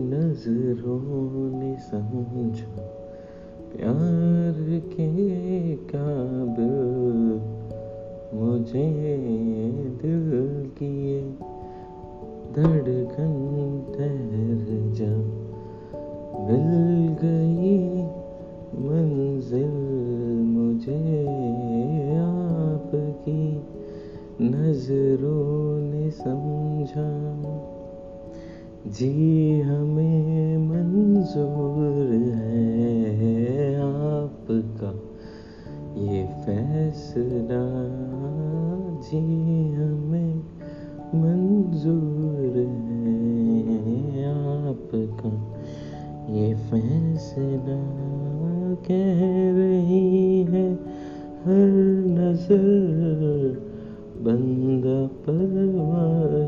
नज़रों ने समझा, प्यार के काबिल मुझे दिल किए, धड़कन ठहर जा, मिल गई मंजिल मुझे आपकी नज़रों ने समझा। जी हमें मंजूर है आपका ये फैसला। जी हमें मंजूर है आपका ये फैसला। कह रही है हर नज़र, बंदा परवार